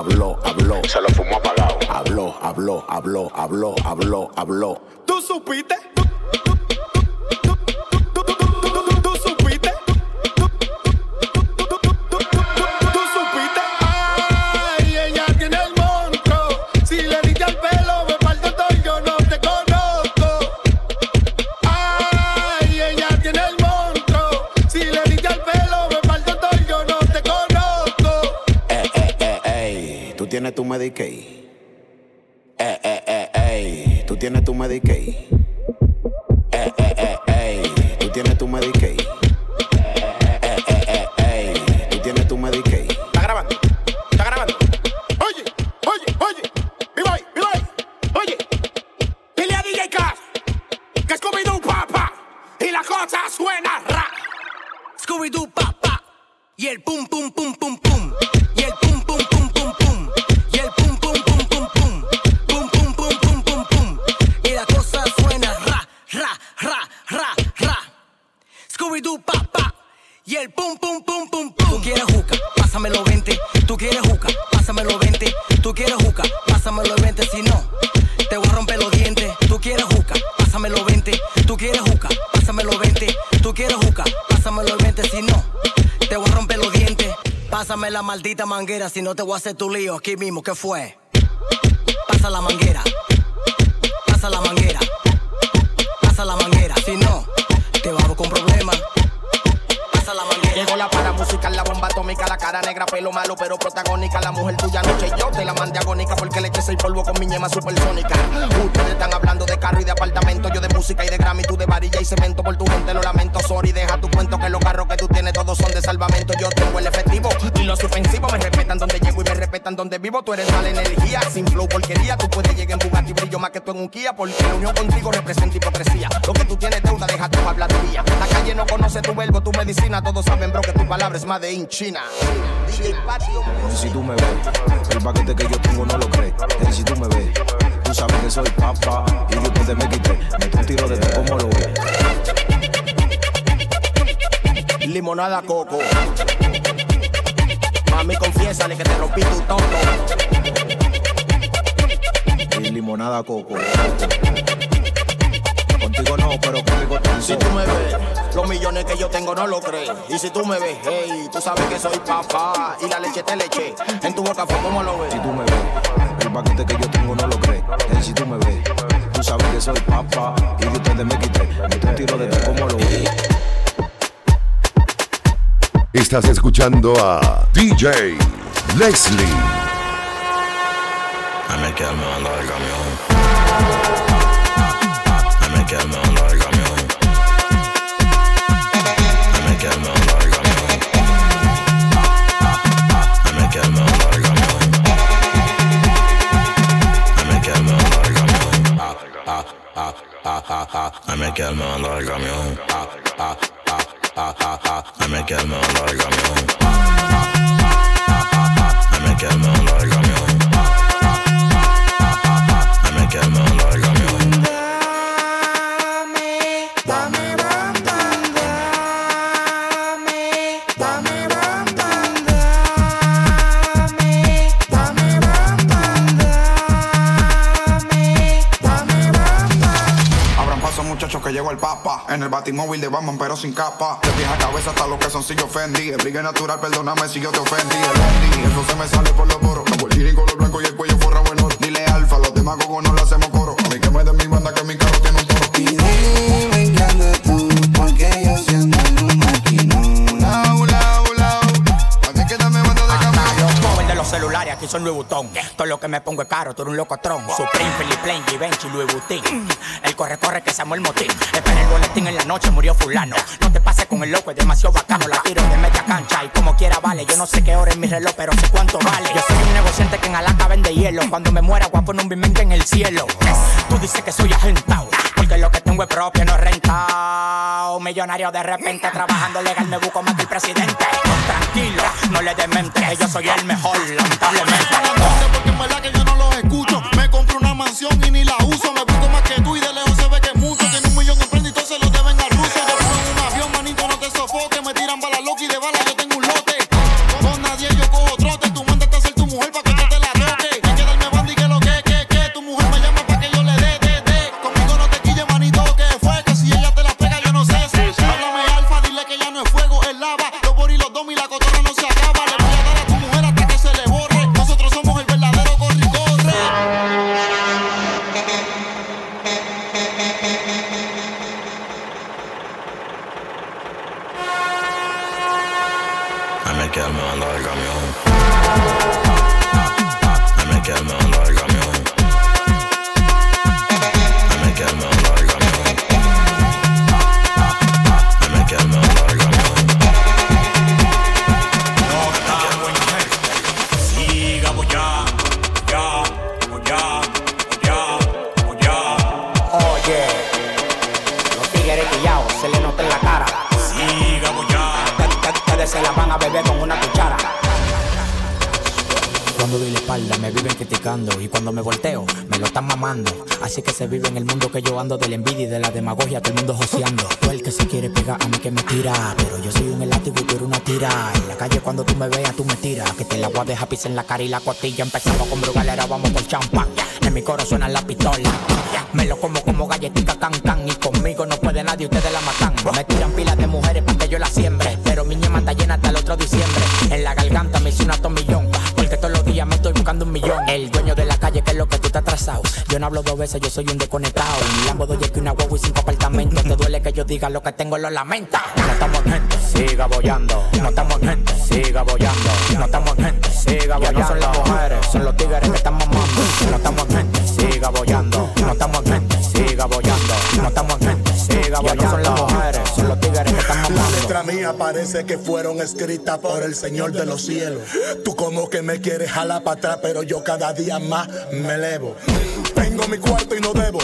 habló, habló. Se lo fumó apagado. Habló, habló, habló, habló, habló, habló. ¿Tú supiste? Medicaid. Eh, eh, eh, ey, tú tienes tu Medicaid. Y el pum pum pum pum pum. Tú quieres juca, pásamelo 20 Tú quieres juca, pásamelo 20 Tú quieres juca, pásamelo 20 Si no, te voy a romper los dientes. Tú quieres juca, pásamelo 20 Tú quieres juca, pásamelo 20 Tú quieres juca, pásamelo 20 Si no, te voy a romper los dientes. Pásame la maldita manguera Si no te voy a hacer tu lío aquí mismo. ¿Qué fue? Pasa la manguera. Pasa la manguera. Pasa la manguera. Si no, te vamos con problemas Pasa la manguera Llegó la para musical, la bomba atómica, la cara negra, pelo malo, pero protagónica. La mujer tuya noche yo te la mandé agónica porque le eché seis polvo con mi ñema supersónica. Ustedes están hablando de carro y de apartamento, yo de música y de Grammy, tú de varilla y cemento. Por tu gente lo lamento, sorry, deja tu cuento que los carros que tú tienes todos son de salvamento. Yo tengo el efectivo y los ofensivos me respetan donde llego y me respetan donde vivo. Tú eres mala energía, sin flow porquería. Tú puedes llegar en Bugatti brillo más que tú en un Kia porque la unión contigo representa hipocresía. Lo que tú tienes deuda, deja tu habladuría. La calle no conoce tu verbo, tu medicina. Todos saben, bro, que tu palabra es más de in China. DJ Patio si tú me ves, el paquete que yo tengo no lo crees. Si tú me ves, tú sabes que soy papá. Y después te me quité, me un tiro de ti como lo ves. Limonada coco. Mami, confiésale que te rompí tu tonto. Y limonada coco. Contigo no, pero conmigo Si tú me ves, los millones que yo tengo no lo crees. Y si tú me ves, hey, tú sabes que soy papá. Y la leche te leche. En tu boca fue como lo ves. Si tú me ves, el paquete que yo tengo no lo crees. Y si tú me ves, tú sabes que soy papá. Y después te me quité, me un tiro de ti Estás escuchando a DJ Leslie. I make. I make. I make. I make that. I. I. ha ha ha. I'm a camel, like I'm el papa. En el batimóvil de Batman pero sin capa. De pies a cabeza hasta los que son sillo Fendi. El brillo natural, perdóname si yo te ofendí. El eso se me sale por los poros. Como el con color blanco y el cuello forrado en oro. Dile alfa, los demagogos no le hacemos son Louis Vuitton. Todo lo que me pongo es caro, tú eres un locotrón. Supreme, Philip Plain, Givenchy, Louis Vuitton. El corre, corre que se el motín. Espera el boletín en la noche, murió fulano. No te pases con el loco, es demasiado bacano. La tiro de media cancha y como quiera va vale. Yo no sé qué hora es mi reloj, pero sé cuánto vale. Yo soy un negociante que en Alaska vende hielo. Cuando me muera, voy a poner un bimente en el cielo. Tú dices que soy agentado, porque lo que tengo es propio, no rentado. Millonario de repente, trabajando legal, me busco más que el presidente. Tranquilo, no le demente, yo soy el mejor, lamentablemente. Porque en verdad que yo no los escucho. Me compro una mansión y ni la uso. Me busco más que tú me quedé meando del camión. Ay, me quedé meando del camión. Y cuando me volteo me lo están mamando. Así que se vive en el mundo que yo ando de la envidia y de la demagogia, todo el mundo joseando. Tú el que se quiere pegar a mí que me tira, pero yo soy un elástico y tú eres una tira. En la calle cuando tú me veas tú me tiras, que te la voy a dejar pisar en la cara y la costilla. Empezamos con brugalera, vamos por champán. En mi coro suena la pistola. Me lo como como galletica can can y conmigo no puede nadie, ustedes la matan. Me tiran pilas de mujeres para que yo la siembre, pero mi ñema está llena hasta el otro diciembre. En la garganta me hice una tomillón, buscando un millón. El dueño de la calle, que es lo que tú estás atrasado. Yo no hablo dos veces, yo soy un desconectado. Mi Lambo doy que una guagua y cinco apartamentos. Te duele que yo diga lo que tengo, lo lamenta. No estamos en gente, siga bollando. No estamos en gente, siga bollando. No estamos en gente, siga bollando. Ya no son las mujeres, son los tigres que están mamando. No estamos en gente, siga bollando. No estamos en gente, siga bollando. No estamos en gente, siga bollando. Ya no son las mujeres, parece que fueron escritas por el Señor de los cielos. Tú como que me quieres jalar para atrás, pero yo cada día más me elevo. Tengo mi cuarto y no debo,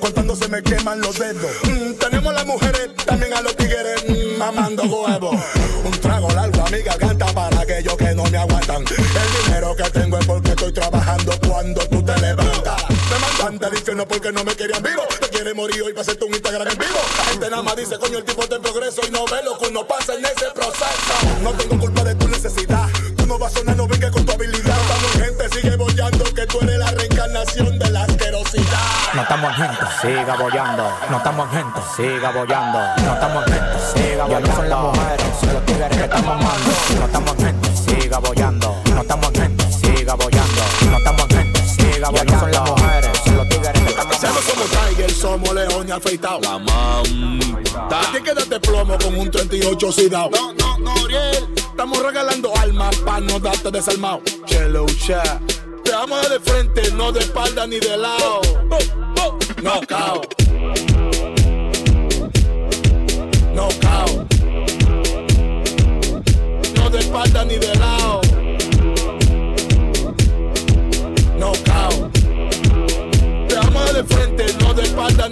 contando se me queman los dedos. Mm, Tenemos las mujeres, también a los tigres mm, mamando huevos. Un trago largo a mi garganta para aquellos que no me aguantan. El dinero que tengo es porque estoy trabajando cuando tú te levantas. Me mandan del infierno porque no me querían vivo. Te quiere morir hoy para hacerte un nada más dice, coño, el tipo está en progreso y no ve lo que uno pasa en ese proceso. No tengo culpa de tu necesidad. Tú no vas a sonar, no vengas con tu habilidad. Estamos en gente, sigue bollando que tú eres la reencarnación de la asquerosidad. No estamos en gente, siga bollando. No estamos en gente, siga bollando. No estamos en gente, siga bollando. Ya no son las mujeres, son los tigres que están mamando. No estamos en gente, siga bollando. No estamos en gente, somos Tiger, somos León y afeitado. La mamta. Aquí quédate plomo con un 38 oxidado. No, no, no, Ariel. Estamos regalando almas para no darte desarmado. Chelo, cha. Te amo de frente, no de espalda ni de lado. No, cao. No, cao. No de espalda ni de lado.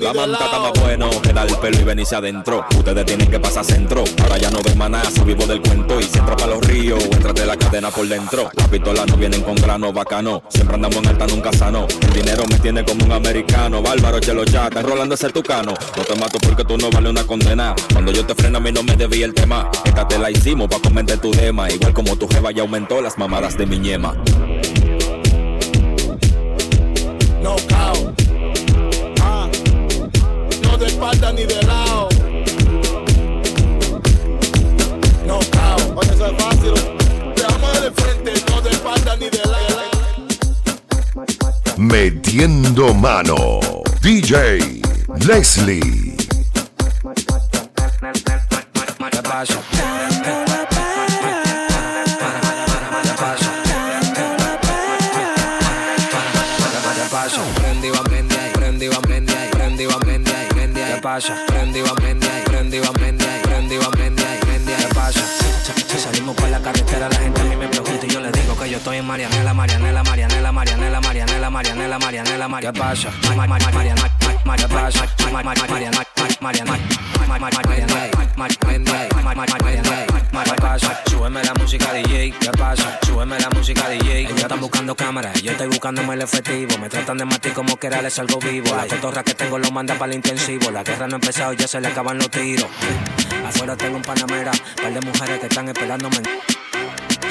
La manta está más bueno que da el pelo y venirse adentro. Ustedes tienen que pasar centro. Ahora ya no ven maná, si vivo del cuento. Y si entra para los ríos, entrate la cadena por dentro. Las pistolas no vienen con grano bacano. Siempre andamos en alta, nunca sano. El dinero me tiene como un americano. Bárbaro, chelo ya, está enrolando ese tucano. No te mato porque tú no vale una condena. Cuando yo te freno, a mí no me debí el tema. Esta te la hicimos pa' comente tu dema. Igual como tu jeva ya aumentó las mamadas de mi ñema. Ni de lado. No cao. Oye, eso es fácil. Te amo de frente, no de espalda ni de lado. Metiendo mano. DJ Leslie. ¿Qué pasa? Marianela, Marianela, ¿Qué pasa? Súbeme la música DJ, ¿qué pasa? Súbeme la música DJ. Ellos están buscando cámaras, yo estoy buscándome el efectivo. Me tratan de matar como que era les algo vivo. La cotorra que tengo lo manda para el intensivo. La guerra no ha empezado, ya se le acaban los tiros. Afuera tengo un panamera, par de mujeres que están esperándome.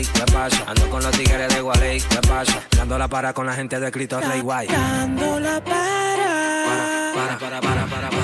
¿qué pasa? Ando con los tigres de Gualey, ¿qué pasa? Dando la para con la gente de Cristo Rey Guay. Dando la para. Para, para, para, para, para, para.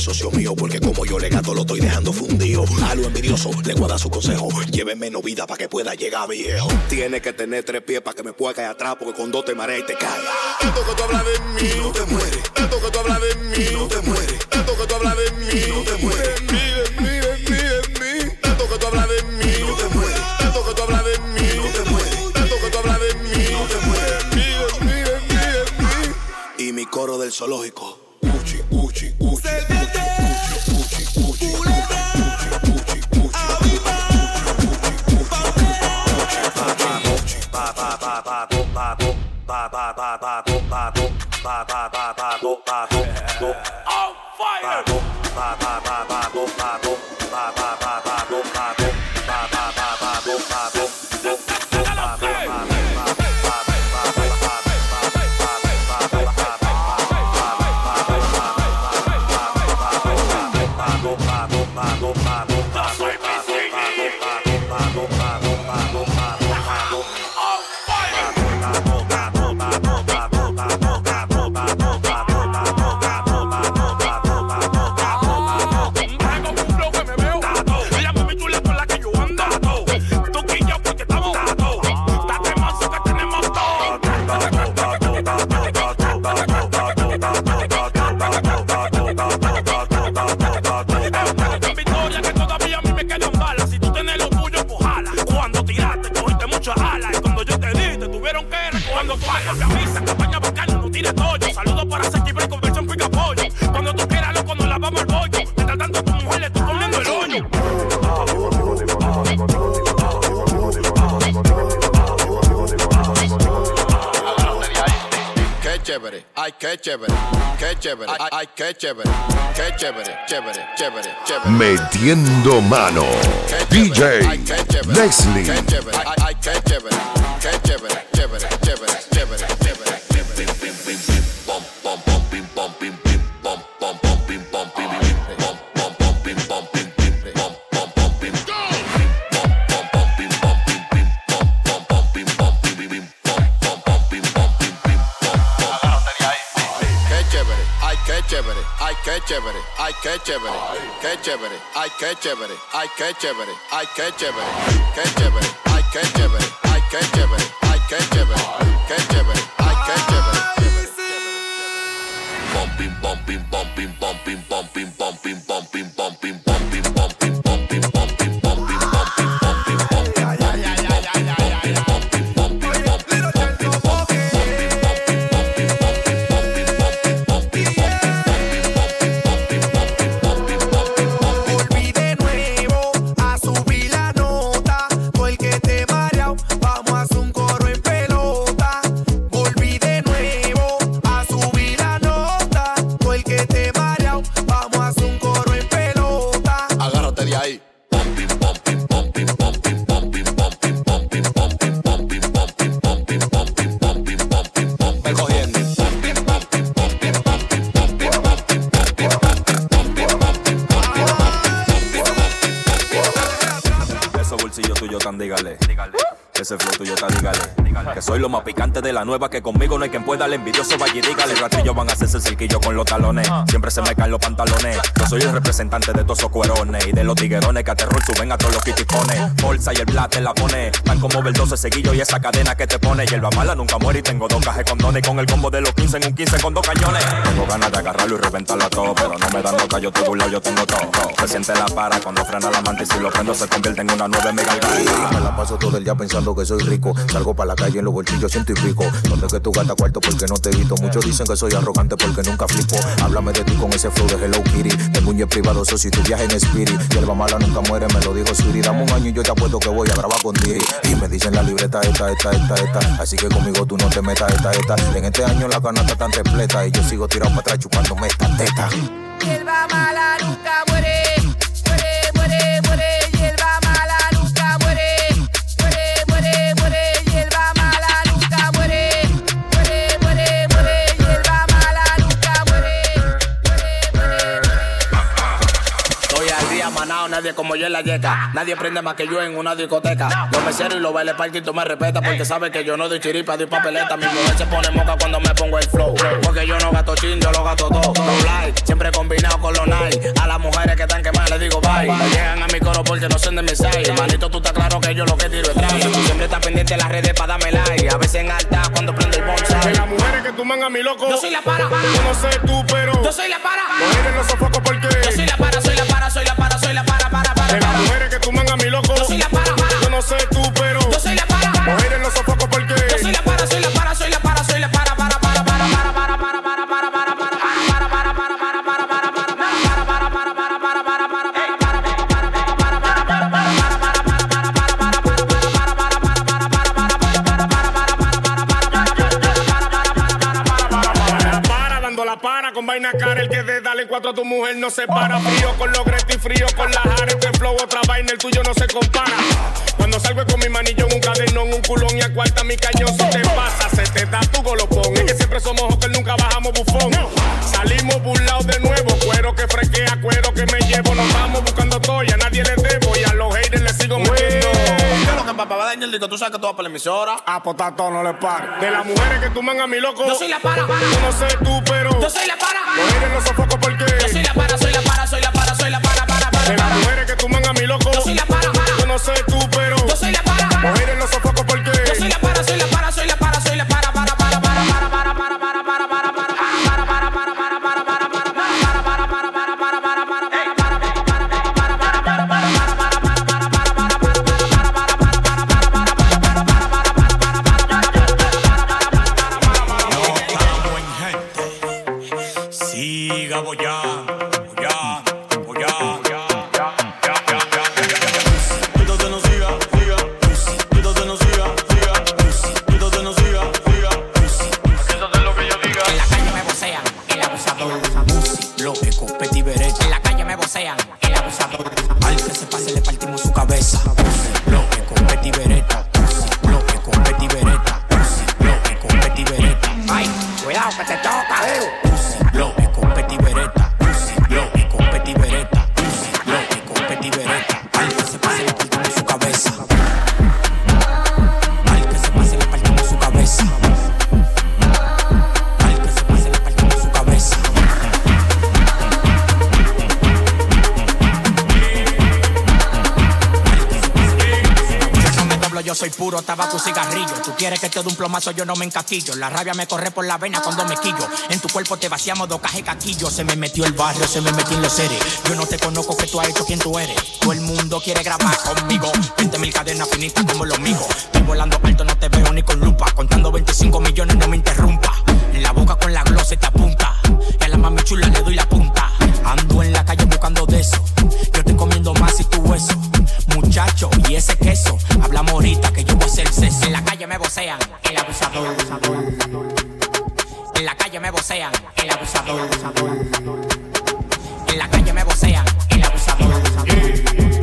Socio mío porque como yo le gato lo estoy dejando fundido. A lo envidioso le voy a dar su consejo. Lléveme menos vida para que pueda llegar viejo. Tiene que tener tres pies para que me pueda caer atrás porque con dos te mareas y te caes. Tanto que tú hablas de mí No te mueres, Tanto que tú hablas de mí no te mueres, Tanto que tú hablas de mí No te mueres. De mí, de mí, de mí, de mí Tanto que tú hablas de mí no te mueres, Tanto que tú hablas de mí no te mueres, Tanto que tú hablas de mí no te mueres. De mí, de mí, de curte, curte, curte, curte, curte, curte, curte. On fire! Chévere, qué chévere, ay, ay, qué chévere, qué chévere, chévere, chévere, chévere. Metiendo mano. Qué chévere, ay, DJ qué chévere, Leslie. Qué chévere, ay, qué chévere, ay, qué chévere, ay, qué chévere, ay, qué chévere, qué chévere, ay, qué chévere, ay, qué chévere, ay, qué chévere. La nueva, que conmigo no hay quien pueda, el envidioso vaya y dígale. Ratillos van a hacerse el cerquillo con los talones. Siempre se me caen los pantalones. Yo soy el representante de todos esos cuerones y de los tiguerones que a terror suben a todos los quiticones. Bolsa y el plat te la pone. Tan como ver 12 seguillo y esa cadena que te pone. Y el mala nunca muere y tengo dos cajas con dones. Con el combo de los 15 en un 15 con dos cañones. Tengo ganas de agarrarlo y reventarlo a todo, pero no me dan nota, yo tengo un lado, yo tengo todo. Se siente la para cuando frena la manta y si lo prendo se convierte en una nueve mega Me la paso todo el día pensando que soy rico. Salgo para la calle en los bolsillos ciento y pico. Donde que tú gata cuarto porque no te evito. Muchos dicen que soy arrogante porque nunca flipo. Háblame de ti con ese flow de Hello Kitty. Tengo un jet privado, so si tu viaje en Spirit. El mala nunca muere, me lo dijo Siri. Dame un año y yo te apuesto que voy a grabar con Diri. Y me dicen la libreta esta, esta, esta, esta. Así que conmigo tú no te metas esta, esta. En este año la canasta tan repleta. Y yo sigo tirado para atrás chupándome esta teta. Hierba mala nunca muere, nadie como yo en la yeca. Nadie prende más que yo en una discoteca. Los meseros y los bailes tú me respetas porque sabes que yo no doy chiripa, doy papeleta. Mi mujer se pone moca cuando me pongo el flow. Porque yo no gasto chin, yo lo gasto todo. No like, siempre combinado con los night. A las mujeres que están quemadas les digo bye. No llegan a mi coro porque no son de mi side. Manito, tú estás claro que yo lo que tiro es traje. Tú siempre estás pendiente de las redes para darme like. A veces en alta cuando prendo el bonsai. Las mujeres que tú mangas mi loco. Yo soy la para. Yo no sé tú, pero. Yo soy la para. Mujeres no sofoco porque. Vaina cara. El que de darle cuatro a tu mujer no se para. Frío con los gretis, frío con la jara. Este flow, otra vaina, el tuyo no se compara. Cuando salgo con mi manillo un cadenón, un culón y a cuarta mi cañón. Si te pasa, se te da tu golopón. Es que siempre somos que nunca bajamos bufón. Salimos burlados de nuevo. Cuero que fresquea, cuero que me llevo. Nos vamos buscando toya, nadie le debo. Y a los haters les sigo metiendo. ¿Qué es lo que papá va a dañar el disco? Tú sabes que tú vas para la emisora. Ah, pues está todo, no le pares. De las mujeres que tú mangas mi loco. Yo soy la para. Yo no sé tú, pero. Yo soy la para. Mujeres no sofoco porque. Yo soy la para, soy la para, soy la para, soy la para, para, para. De las mujeres que tú mangas mi loco. Yo soy la para. Yo no sé tú, soy puro tabaco y cigarrillo. Tú quieres que te dé un plomazo, yo no me encaquillo. La rabia me corre por la vena cuando me quillo. En tu cuerpo te vaciamos dos cajas caquillo. Se me metió el barrio, se me metió en los seres. Yo no te conozco, que tú has hecho quien tú eres. Todo el mundo quiere grabar conmigo. 20 mil cadenas finitas como los míos. Estoy volando alto, no te veo ni con lupa. Contando 25 millones, no me interrumpa. En la boca con la glosa te apunta. Y a la mami chula le doy la punta. Ando en la calle buscando de eso. Y ese queso. Hablamos ahorita que yo voy a sexo. En la calle me vocean, el abusador. En la calle me vocean, el abusador. En la calle me vocean, el abusador.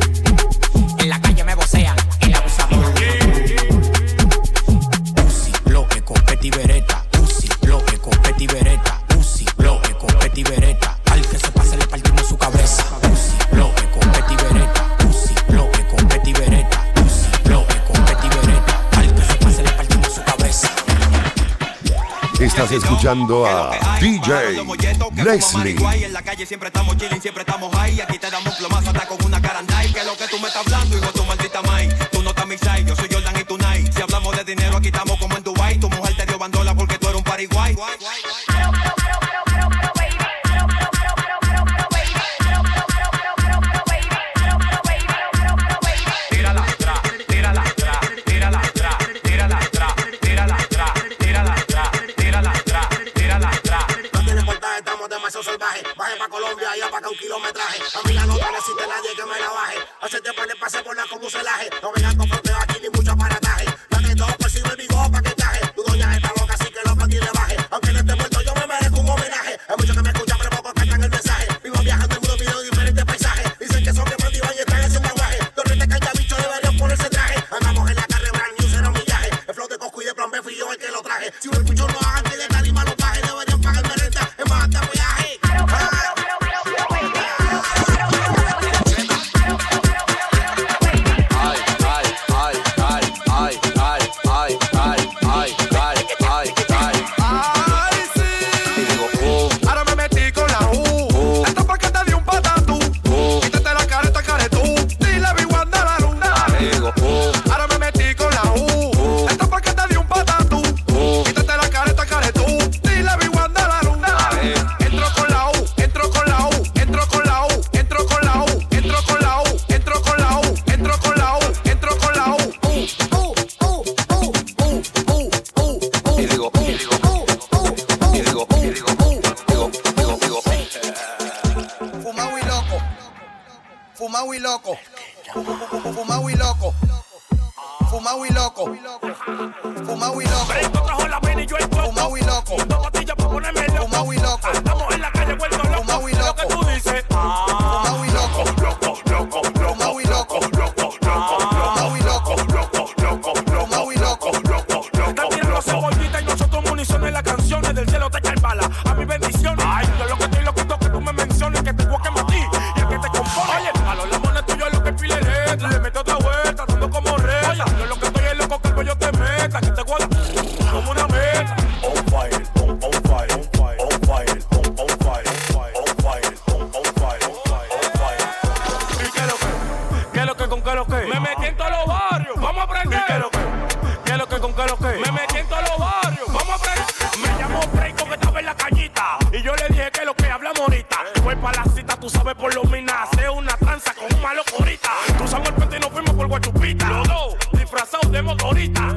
Estás escuchando a DJ Leslie. En la calle siempre estamos chilling, siempre estamos high. Aquí te damos plomazo hasta con una carandai. Que lo que tú me estás hablando, hijo, tu maldita mai. Tú no estás mi side, yo soy Jordan y tú night. Si hablamos de dinero, aquí estamos como en Dubai. Tu mujer te dio bandola porque tú eres un pariguay. Pero te la llega how we knock. cruzamos el puente y nos fuimos por Guachupita. Los dos disfrazados de motorita.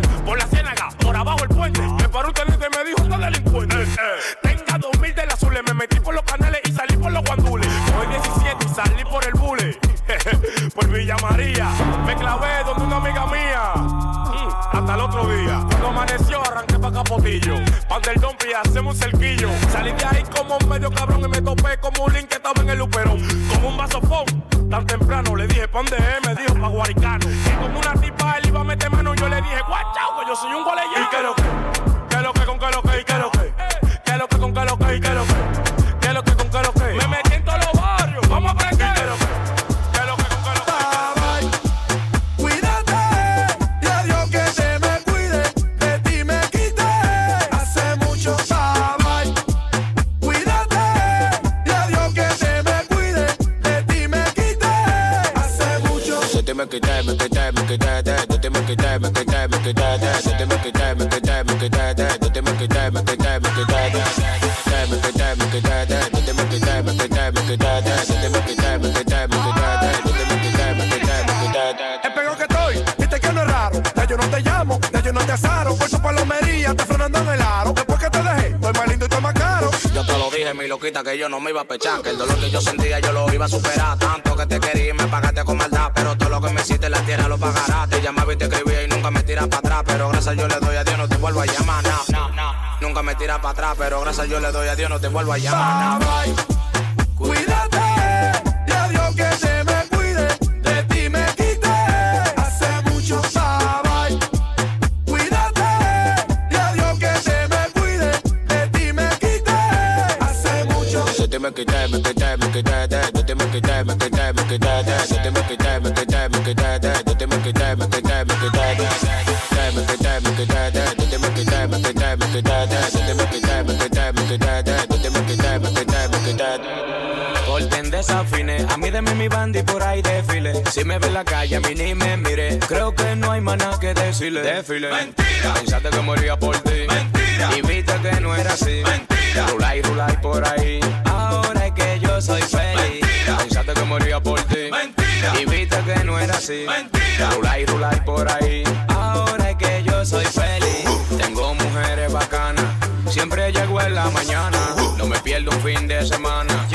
que yo no me iba a pechar, que el dolor que yo sentía yo lo iba a superar. Tanto que te quería y me pagaste con maldad, pero todo lo que me hiciste en la tierra lo pagará. Te llamaba y te escribía y nunca me tiras para atrás, pero gracias yo le doy a Dios, no te vuelvo a llamar, nah, nah, nah. Nunca me tiras para atrás, pero gracias yo le doy a Dios, no te vuelvo a llamar, y por ahí desfile. Si me ve en la calle, a mí ni me mire. Creo que no hay nada que decirle. Desfile. Mentira. Pensaste que moría por ti. Mentira. Y viste que no era así. Mentira. Rula y rula y por ahí. Ahora es que yo soy feliz. Mentira. Pensaste que moría por ti. Mentira. Y viste que no era así. Mentira. Rula y rula y por ahí. Ahora es que yo soy feliz. Tengo mujeres bacanas. Siempre llego en la mañana. No me pierdo un fin de semana.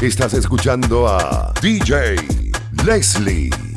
Estás escuchando a DJ Leslie.